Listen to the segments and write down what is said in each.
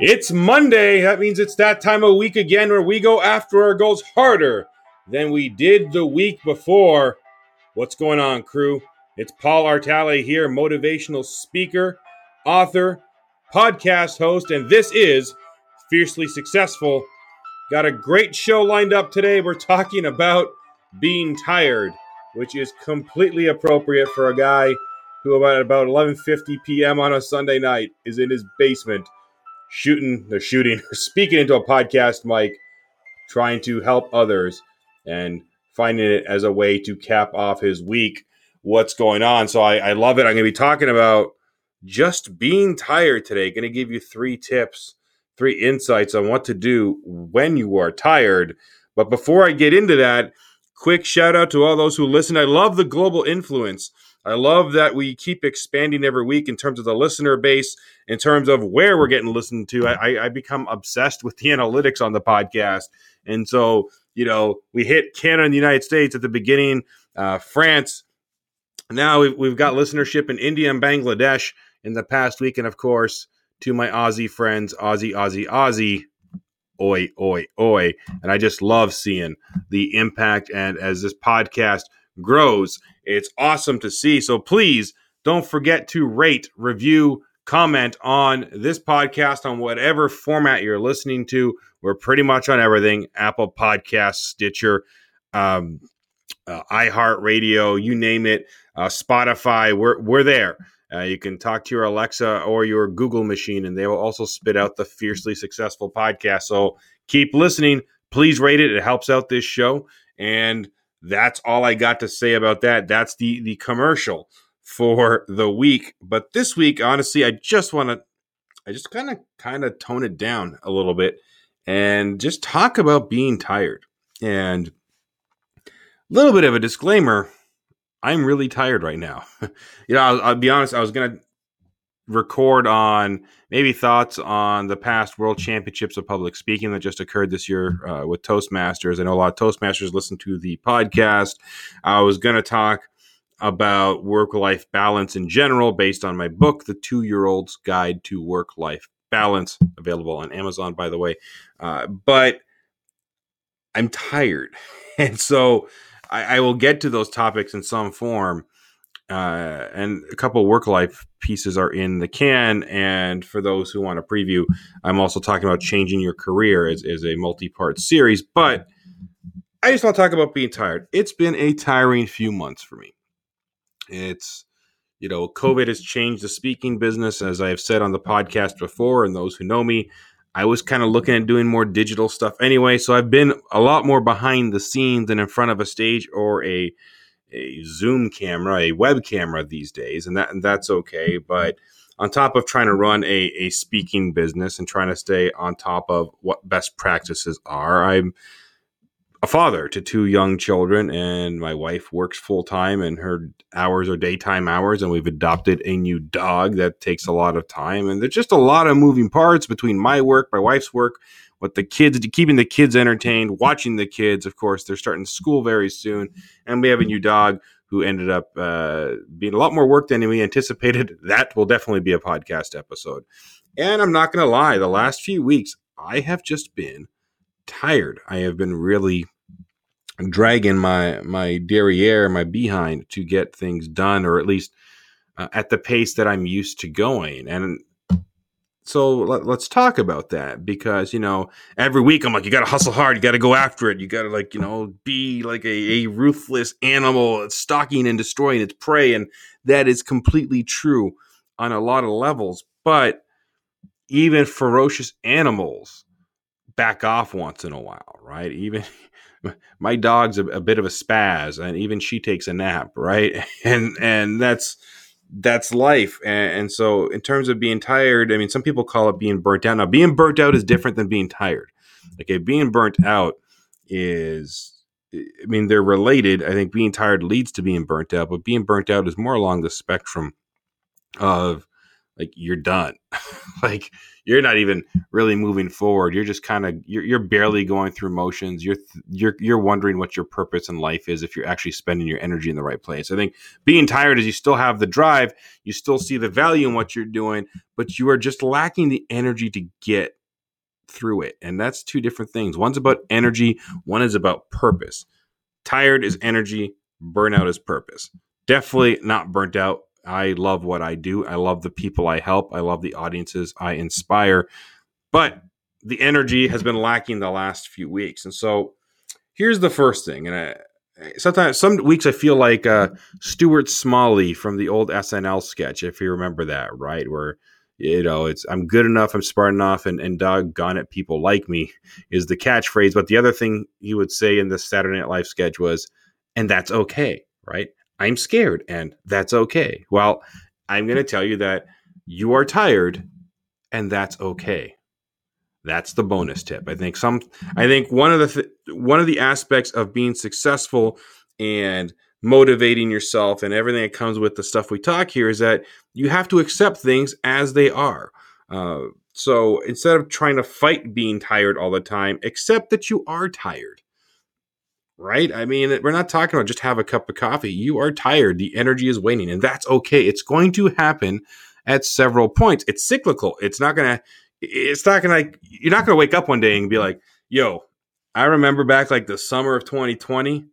It's Monday. That means it's that time of week again where we go after our goals harder than we did the week before. What's going on, crew? It's Paul Artale here, motivational speaker, author, podcast host, and this is Fiercely Successful. Got a great show lined up today. We're talking about being tired, which is completely appropriate for a guy who about about 11:50 p.m. on a Sunday night is in his basement shooting, they're shooting, speaking into a podcast mic, trying to help others and finding it as a way to cap off his week. What's going on? So I, I love it. I'm going to be talking about just being tired today. Going to give you three tips, three insights on what to do when you are tired. But before I get into that, quick shout out to all those who listen. I love the global influence. I love that we keep expanding every week in terms of the listener base, in terms of where we're getting listened to. I, I become obsessed with the analytics on the podcast. And so, you know, we hit Canada and the United States at the beginning, uh, France. Now we've, we've got listenership in India and Bangladesh in the past week. And of course, to my Aussie friends, Aussie, Aussie, Aussie, oi, oi, oi. And I just love seeing the impact. And as this podcast grows. It's awesome to see. So please don't forget to rate, review, comment on this podcast on whatever format you're listening to. We're pretty much on everything Apple Podcasts, Stitcher, um, uh, iHeartRadio, you name it, uh, Spotify. We're, we're there. Uh, you can talk to your Alexa or your Google machine, and they will also spit out the fiercely successful podcast. So keep listening. Please rate it. It helps out this show. And that's all I got to say about that. That's the the commercial for the week. But this week, honestly, I just want to I just kind of kind of tone it down a little bit and just talk about being tired. And a little bit of a disclaimer, I'm really tired right now. you know, I'll, I'll be honest, I was going to record on maybe thoughts on the past World Championships of Public Speaking that just occurred this year uh, with Toastmasters. I know a lot of Toastmasters listen to the podcast. I was going to talk about work life balance in general based on my book, The Two Year Old's Guide to Work Life Balance, available on Amazon, by the way. Uh, but I'm tired. And so I, I will get to those topics in some form uh, and a couple work life pieces are in the can. And for those who want a preview, I'm also talking about changing your career as, as a multi part series. But I just want to talk about being tired. It's been a tiring few months for me. It's, you know, COVID has changed the speaking business, as I have said on the podcast before. And those who know me, I was kind of looking at doing more digital stuff anyway. So I've been a lot more behind the scenes than in front of a stage or a a Zoom camera, a web camera these days, and that and that's okay. Mm-hmm. But on top of trying to run a, a speaking business and trying to stay on top of what best practices are, I'm a father to two young children, and my wife works full time, and her hours are daytime hours, and we've adopted a new dog that takes a lot of time, and there's just a lot of moving parts between my work, my wife's work, with the kids, keeping the kids entertained, watching the kids. Of course, they're starting school very soon, and we have a new dog who ended up uh, being a lot more work than we anticipated. That will definitely be a podcast episode. And I'm not going to lie, the last few weeks I have just been tired. I have been really dragging my my derriere, my behind to get things done, or at least uh, at the pace that I'm used to going. And so let, us talk about that because you know every week i'm like you gotta hustle hard you gotta go after it. You gotta like you know be like a, a ruthless animal stalking and destroying its prey and that is completely true on a lot of levels. But even ferocious animals back off once in a while right? Even my dog's a, a bit of a spaz and even she takes a nap right? And and that's that's life. And, and, so, in terms of being tired, I mean, some people call it being burnt out. Now, being burnt out is different than being tired. Okay, being burnt out is, I mean, they're related. I think being tired leads to being burnt out, but being burnt out is more along the spectrum of like you're done. like you're not even really moving forward. You're just kind of you're, you're barely going through motions. You're you're you're wondering what your purpose in life is if you're actually spending your energy in the right place. I think being tired is you still have the drive, you still see the value in what you're doing, but you are just lacking the energy to get through it. And that's two different things. One's about energy, one is about purpose. Tired is energy, burnout is purpose. Definitely not burnt out I love what I do. I love the people I help. I love the audiences I inspire. But the energy has been lacking the last few weeks. And so here's the first thing. And I, sometimes, some weeks I feel like uh, Stuart Smalley from the old SNL sketch, if you remember that, right? Where you know, it's I'm good enough, I'm smart enough, and and doggone it, people like me is the catchphrase. But the other thing he would say in the Saturday Night Live sketch was, and that's okay, right? I'm scared, and that's okay. Well, I'm going to tell you that you are tired, and that's okay. That's the bonus tip. I think some. I think one of the th- one of the aspects of being successful and motivating yourself and everything that comes with the stuff we talk here is that you have to accept things as they are. Uh, so instead of trying to fight being tired all the time, accept that you are tired right? I mean, we're not talking about just have a cup of coffee. You are tired, the energy is waning, and that's okay. It's going to happen at several points. It's cyclical. It's not gonna. It's not gonna. Like you're not gonna wake up one day and be like, "Yo, I remember back like the summer of 2020.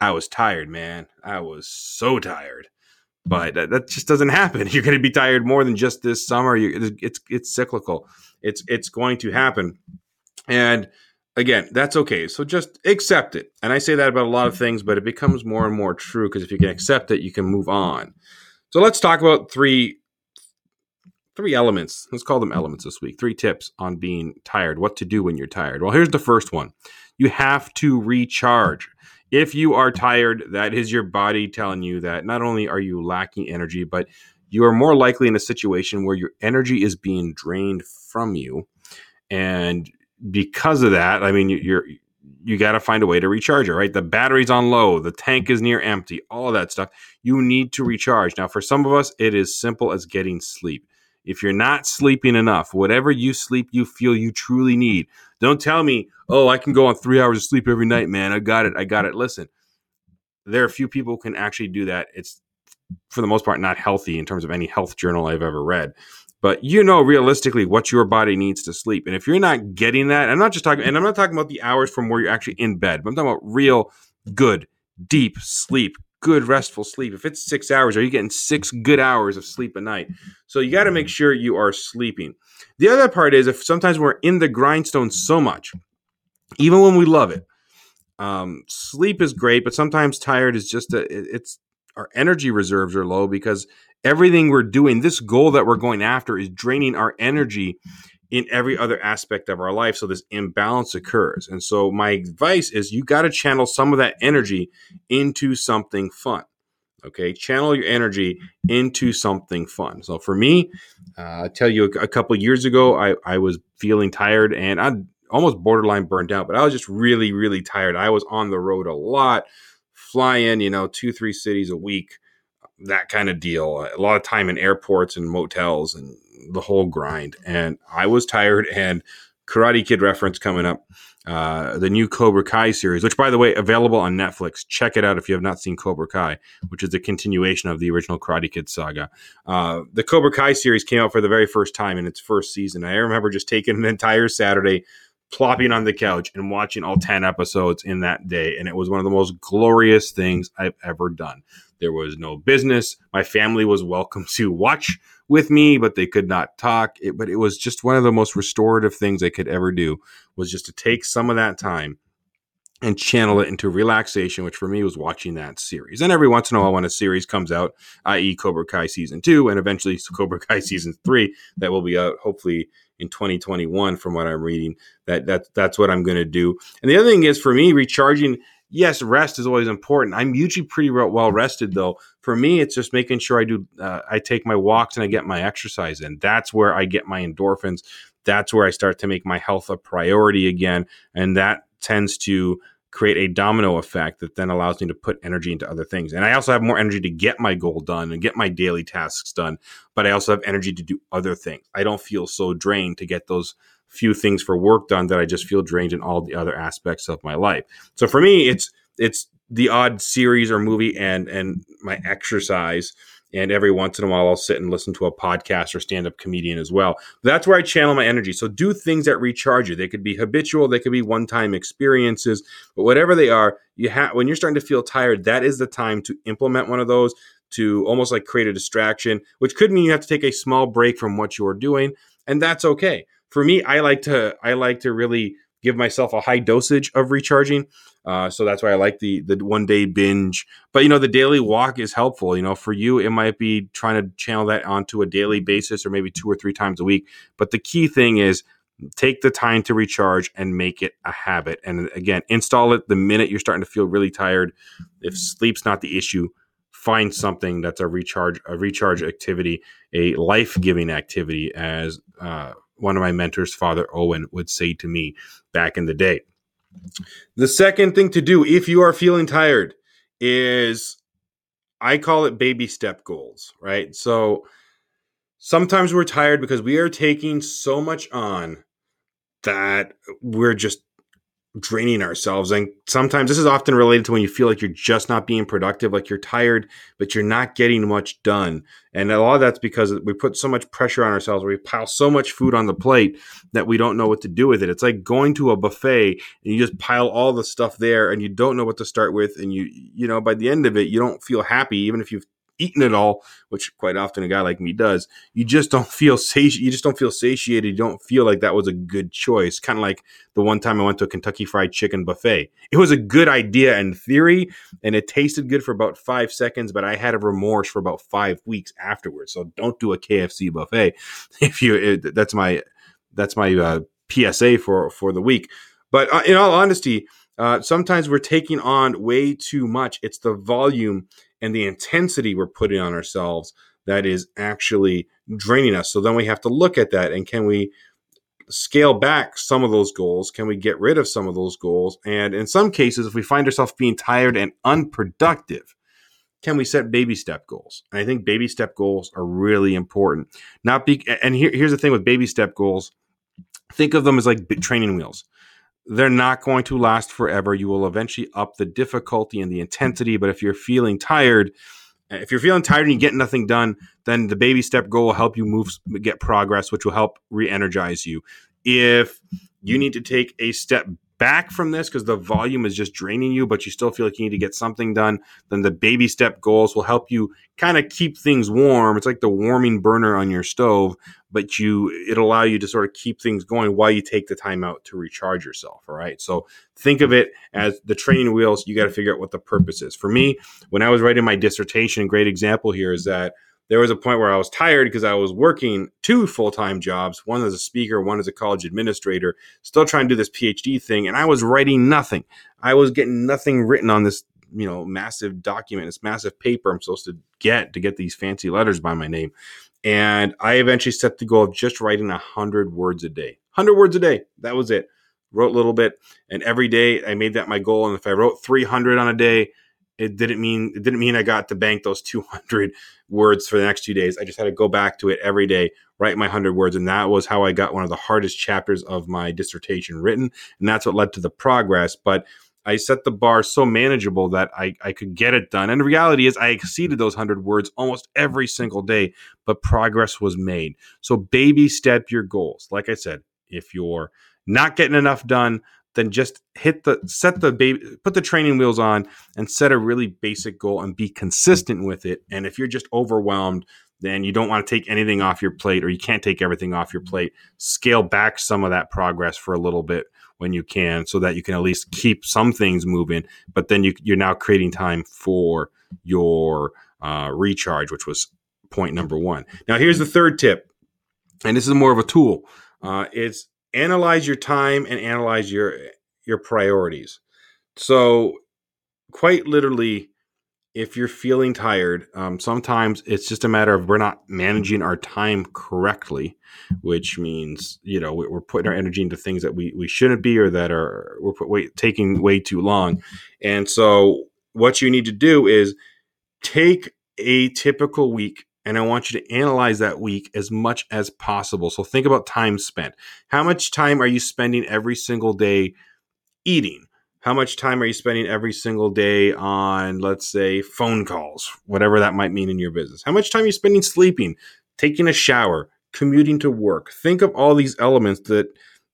I was tired, man. I was so tired." But that, that just doesn't happen. You're going to be tired more than just this summer. You, it's it's cyclical. It's it's going to happen, and again, that's okay. So just accept it. And I say that about a lot of mm-hmm. things, but it becomes more and more true because if you can accept it, you can move on. So let's talk about three three elements. Let's call them elements this week. Three tips on being tired. What to do when you're tired. Well, here's the first one. You have to recharge. If you are tired, that is your body telling you that not only are you lacking energy, but you are more likely in a situation where your energy is being drained from you and because of that, I mean, you're you got to find a way to recharge it, right? The battery's on low, the tank is near empty, all that stuff. You need to recharge. Now, for some of us, it is simple as getting sleep. If you're not sleeping enough, whatever you sleep you feel you truly need, don't tell me, oh, I can go on three hours of sleep every night, man. I got it. I got it. Listen, there are few people who can actually do that. It's for the most part not healthy in terms of any health journal I've ever read but you know realistically what your body needs to sleep. And if you're not getting that, I'm not just talking, and I'm not talking about the hours from where you're actually in bed, but I'm talking about real good, deep sleep, good restful sleep. If it's six hours, are you getting six good hours of sleep a night? So you got to make sure you are sleeping. The other part is if sometimes we're in the grindstone so much, even when we love it, um, sleep is great, but sometimes tired is just a, it's our energy reserves are low because everything we're doing, this goal that we're going after is draining our energy in every other aspect of our life. So this imbalance occurs. And so my advice is you got to channel some of that energy into something fun. Okay, channel your energy into something fun. So for me, uh, I tell you, a, a couple years ago, I, I was feeling tired and I almost borderline burnt out, but I was just really, really tired. I was on the road a lot, flying, you know, two, three cities a week that kind of deal. A lot of time in airports and motels and the whole grind. And I was tired. And Karate Kid reference coming up. Uh, the new Cobra Kai series, which by the way, available on Netflix. Check it out if you have not seen Cobra Kai, which is a continuation of the original Karate Kid saga. Uh, the Cobra Kai series came out for the very first time in its first season. I remember just taking an entire Saturday, plopping on the couch and watching all 10 episodes in that day. And it was one of the most glorious things I've ever done. There was no business. My family was welcome to watch with me, but they could not talk. It, but it was just one of the most restorative things I could ever do was just to take some of that time and channel it into relaxation, which for me was watching that series. And every once in a while, when a series comes out, i.e., Cobra Kai season two, and eventually Cobra Kai season three, that will be out hopefully in 2021, from what I'm reading. That that that's what I'm going to do. And the other thing is for me, recharging yes, rest is always important. I'm usually pretty well rested though. For me, it's just making sure I do, uh, I take my walks and I get my exercise in. That's where I get my endorphins. That's where I start to make my health a priority again. And that tends to create a domino effect that then allows me to put energy into other things. And I also have more energy to get my goal done and get my daily tasks done, but I also have energy to do other things. I don't feel so drained to get those few things for work done that I just feel drained in all the other aspects of my life. So for me, it's it's the odd series or movie and and my exercise and every once in a while I'll sit and listen to a podcast or stand up comedian as well. That's where I channel my energy. So do things that recharge you. They could be habitual, they could be one time experiences, but whatever they are, you have when you're starting to feel tired, that is the time to implement one of those to almost like create a distraction, which could mean you have to take a small break from what you're doing, and that's okay. For me, I like to I like to really give myself a high dosage of recharging. Uh, so that's why I like the the one day binge. But you know, the daily walk is helpful. You know, for you, it might be trying to channel that onto a daily basis or maybe two or three times a week. But the key thing is take the time to recharge and make it a habit. And again, install it the minute you're starting to feel really tired. If sleep's not the issue, find something that's a recharge a recharge activity, a life giving activity, as uh, one of my mentors, Father Owen, would say to me back in the day. The second thing to do if you are feeling tired is I call it baby step goals, right? So sometimes we're tired because we are taking so much on that we're just draining ourselves. And sometimes this is often related to when you feel like you're just not being productive, like you're tired, but you're not getting much done. And a lot of that's because we put so much pressure on ourselves, we pile so much food on the plate that we don't know what to do with it. It's like going to a buffet and you just pile all the stuff there and you don't know what to start with. And you, you know, by the end of it, you don't feel happy, even if you've eaten it all, which quite often a guy like me does, you just don't feel sati- you just don't feel satiated. You don't feel like that was a good choice. Kind of like the one time I went to a Kentucky Fried Chicken buffet. It was a good idea in theory, and it tasted good for about five seconds, but I had a remorse for about five weeks afterwards. So don't do a KFC buffet if you. It, that's my that's my uh, PSA for for the week. But uh, in all honesty, uh, sometimes we're taking on way too much. It's the volume and the intensity we're putting on ourselves that is actually draining us. So then we have to look at that and can we scale back some of those goals? Can we get rid of some of those goals? And in some cases, if we find ourselves being tired and unproductive, can we set baby step goals? And I think baby step goals are really important. Not be and here, here's the thing with baby step goals. Think of them as like training wheels they're not going to last forever. You will eventually up the difficulty and the intensity. But if you're feeling tired, if you're feeling tired and you get nothing done, then the baby step goal will help you move, get progress, which will help re energize you. If you need to take a step back from this because the volume is just draining you, but you still feel like you need to get something done, then the baby step goals will help you kind of keep things warm. It's like the warming burner on your stove, but you it'll allow you to sort of keep things going while you take the time out to recharge yourself. All right. So think of it as the training wheels. You got to figure out what the purpose is. For me, when I was writing my dissertation, a great example here is that there was a point where I was tired because I was working two full time jobs, one as a speaker, one as a college administrator, still trying to do this PhD thing, and I was writing nothing. I was getting nothing written on this, you know, massive document, this massive paper I'm supposed to get to get these fancy letters by my name. And I eventually set the goal of just writing a hundred words a day. Hundred words a day. That was it. Wrote a little bit, and every day I made that my goal. And if I wrote 300 on a day, it didn't mean it didn't mean I got to bank those 200 words for the next two days. I just had to go back to it every day, write my 100 words, and that was how I got one of the hardest chapters of my dissertation written, and that's what led to the progress. But I set the bar so manageable that I, I could get it done. And the reality is, I exceeded those 100 words almost every single day, but progress was made. So, baby step your goals. Like I said, if you're not getting enough done, then just hit the set the baby put the training wheels on and set a really basic goal and be consistent with it. And if you're just overwhelmed then you don't want to take anything off your plate or you can't take everything off your plate. Scale back some of that progress for a little bit when you can so that you can at least keep some things moving but then you, you're now creating time for your uh, recharge which was point number one. Now here's the third tip and this is more of a tool. Uh, it's analyze your time and analyze your your priorities. So, quite literally, if you're feeling tired, um, sometimes it's just a matter of we're not managing our time correctly, which means you know we're putting our energy into things that we, we shouldn't be or that are we're put, wait, taking way too long. And so, what you need to do is take a typical week and I want you to analyze that week as much as possible. So think about time spent. How much time are you spending every single day eating? how much time are you spending every single day on let's say phone calls whatever that might mean in your business how much time are you spending sleeping taking a shower commuting to work think of all these elements that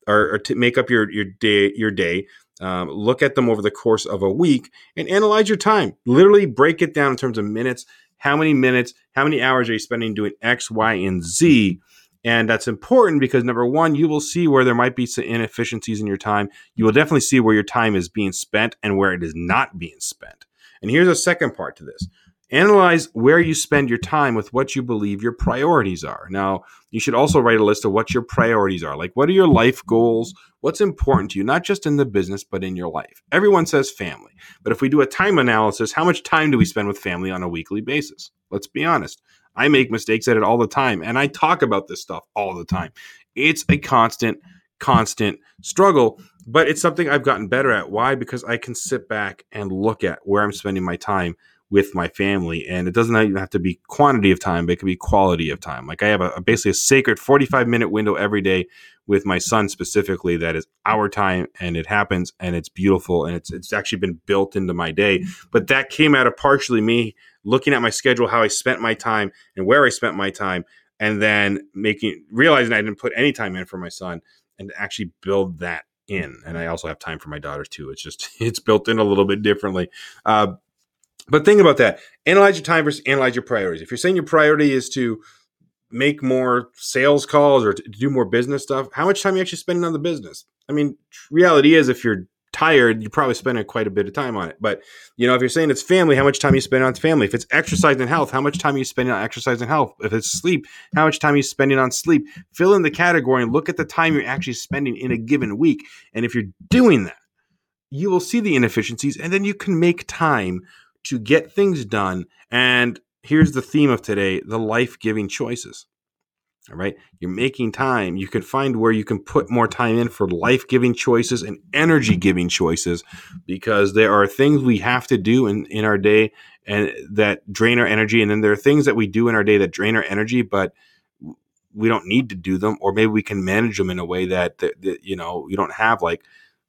are, are to make up your your day your day um, look at them over the course of a week and analyze your time literally break it down in terms of minutes how many minutes how many hours are you spending doing x y and z and that's important because number one, you will see where there might be some inefficiencies in your time. You will definitely see where your time is being spent and where it is not being spent. And here's a second part to this. Analyze where you spend your time with what you believe your priorities are. Now, you should also write a list of what your priorities are. Like, what are your life goals? What's important to you, not just in the business, but in your life? Everyone says family. But if we do a time analysis, how much time do we spend with family on a weekly basis? Let's be honest. I make mistakes at it all the time, and I talk about this stuff all the time. It's a constant, constant struggle, but it's something I've gotten better at. Why? Because I can sit back and look at where I'm spending my time with my family, and it doesn't even have to be quantity of time, but it can be quality of time. Like I have a, a basically a sacred 45 minute window every day with my son specifically that is our time and it happens and it's beautiful and it's it's actually been built into my day but that came out of partially me looking at my schedule, how I spent my time and where I spent my time, and then making realizing I didn't put any time in for my son and actually build that in. And I also have time for my daughters too. It's just it's built in a little bit differently. Uh, but think about that. Analyze your time versus analyze your priorities. If you're saying your priority is to make more sales calls or to do more business stuff, how much time are you actually spending on the business? I mean, reality is if you're tired, you're probably spending quite a bit of time on it. But you know, if you're saying it's family, how much time you spend on family? If it's exercise and health, how much time you spending on exercise and health? If it's sleep, how much time you spending on sleep? Fill in the category and look at the time you're actually spending in a given week. And if you're doing that, you will see the inefficiencies, and then you can make time to get things done. And here's the theme of today: the life-giving choices. All right. You're making time. You can find where you can put more time in for life giving choices and energy giving choices because there are things we have to do in, in our day and that drain our energy. And then there are things that we do in our day that drain our energy, but we don't need to do them. Or maybe we can manage them in a way that, that, that you know, you don't have like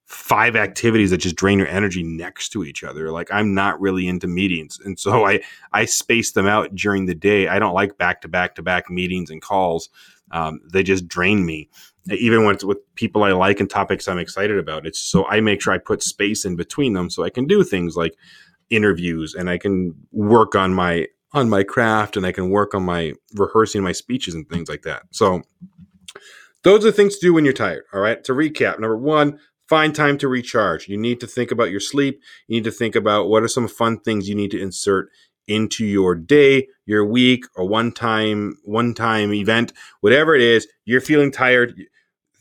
five activities that just drain your energy next to each other. Like I'm not really into meetings. And so I, I space them out during the day. I don't like back to back to back meetings and calls. Um, they just drain me. Even when it's with people I like and topics I'm excited about. It's so I make sure I put space in between them so I can do things like interviews and I can work on my on my craft and I can work on my rehearsing my speeches and things like that. So those are things to do when you're tired. All right. To recap, number one, find time to recharge. You need to think about your sleep. You need to think about what are some fun things you need to insert into your day, your week, or one time one time event, whatever it is. You're feeling tired.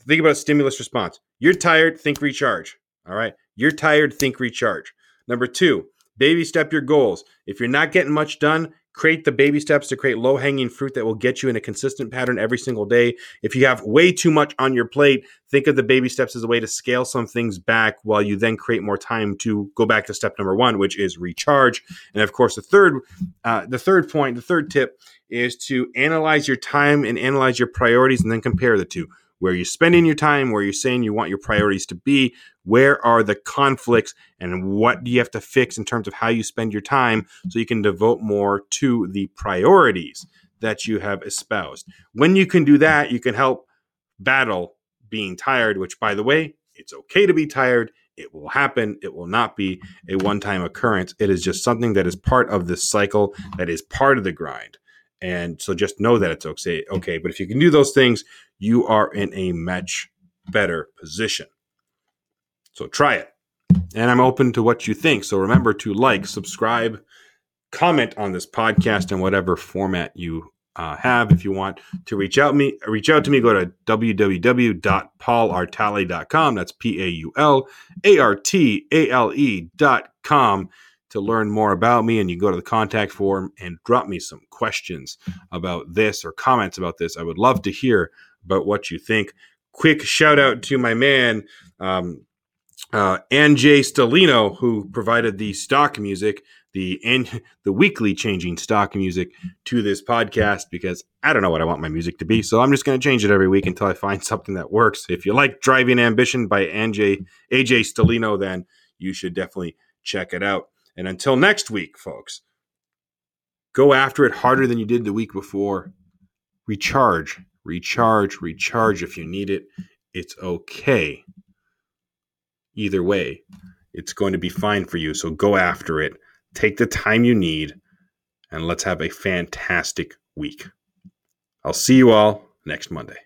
Think about stimulus response. You're tired. Think recharge. All right. You're tired. Think recharge. Number two, baby step your goals. If you're not getting much done, create the baby steps to create low hanging fruit that will get you in a consistent pattern every single day. If you have way too much on your plate, think of the baby steps as a way to scale some things back while you then create more time to go back to step number one, which is recharge. And of course, the third, uh, the third point, the third tip is to analyze your time and analyze your priorities and then compare the two where you're spending your time, where you're saying you want your priorities to be, where are the conflicts, and what do you have to fix in terms of how you spend your time so you can devote more to the priorities that you have espoused. When you can do that, you can help battle being tired, which, by the way, it's okay to be tired. It will happen. It will not be a one time occurrence. It is just something that is part of this cycle, that is part of the grind. And so just know that it's okay. Okay. But if you can do those things, you are in a much better position. So try it. And I'm open to what you think. So remember to like, subscribe, comment on this podcast in whatever format you uh, have. If you want to reach out me, reach out to me. Go to www.paulartale.com. That's p a u l a r t a l e dot com to learn more about me and you go to the contact form and drop me some questions about this or comments about this. I would love to hear about what you think. Quick shout out to my man, um, uh, Anjay Stalino, who provided the stock music, the and the weekly changing stock music to this podcast because I don't know what I want my music to be, so I'm just going to change it every week until I find something that works. If you like Driving Ambition by Anjay AJ Stalino, then you should definitely check it out. And until next week, folks, go after it harder than you did the week before. Recharge, recharge, recharge if you need it. It's okay either way. It's going to be fine for you. So go after it. Take the time you need, and let's have a fantastic week. I'll see you all next Monday.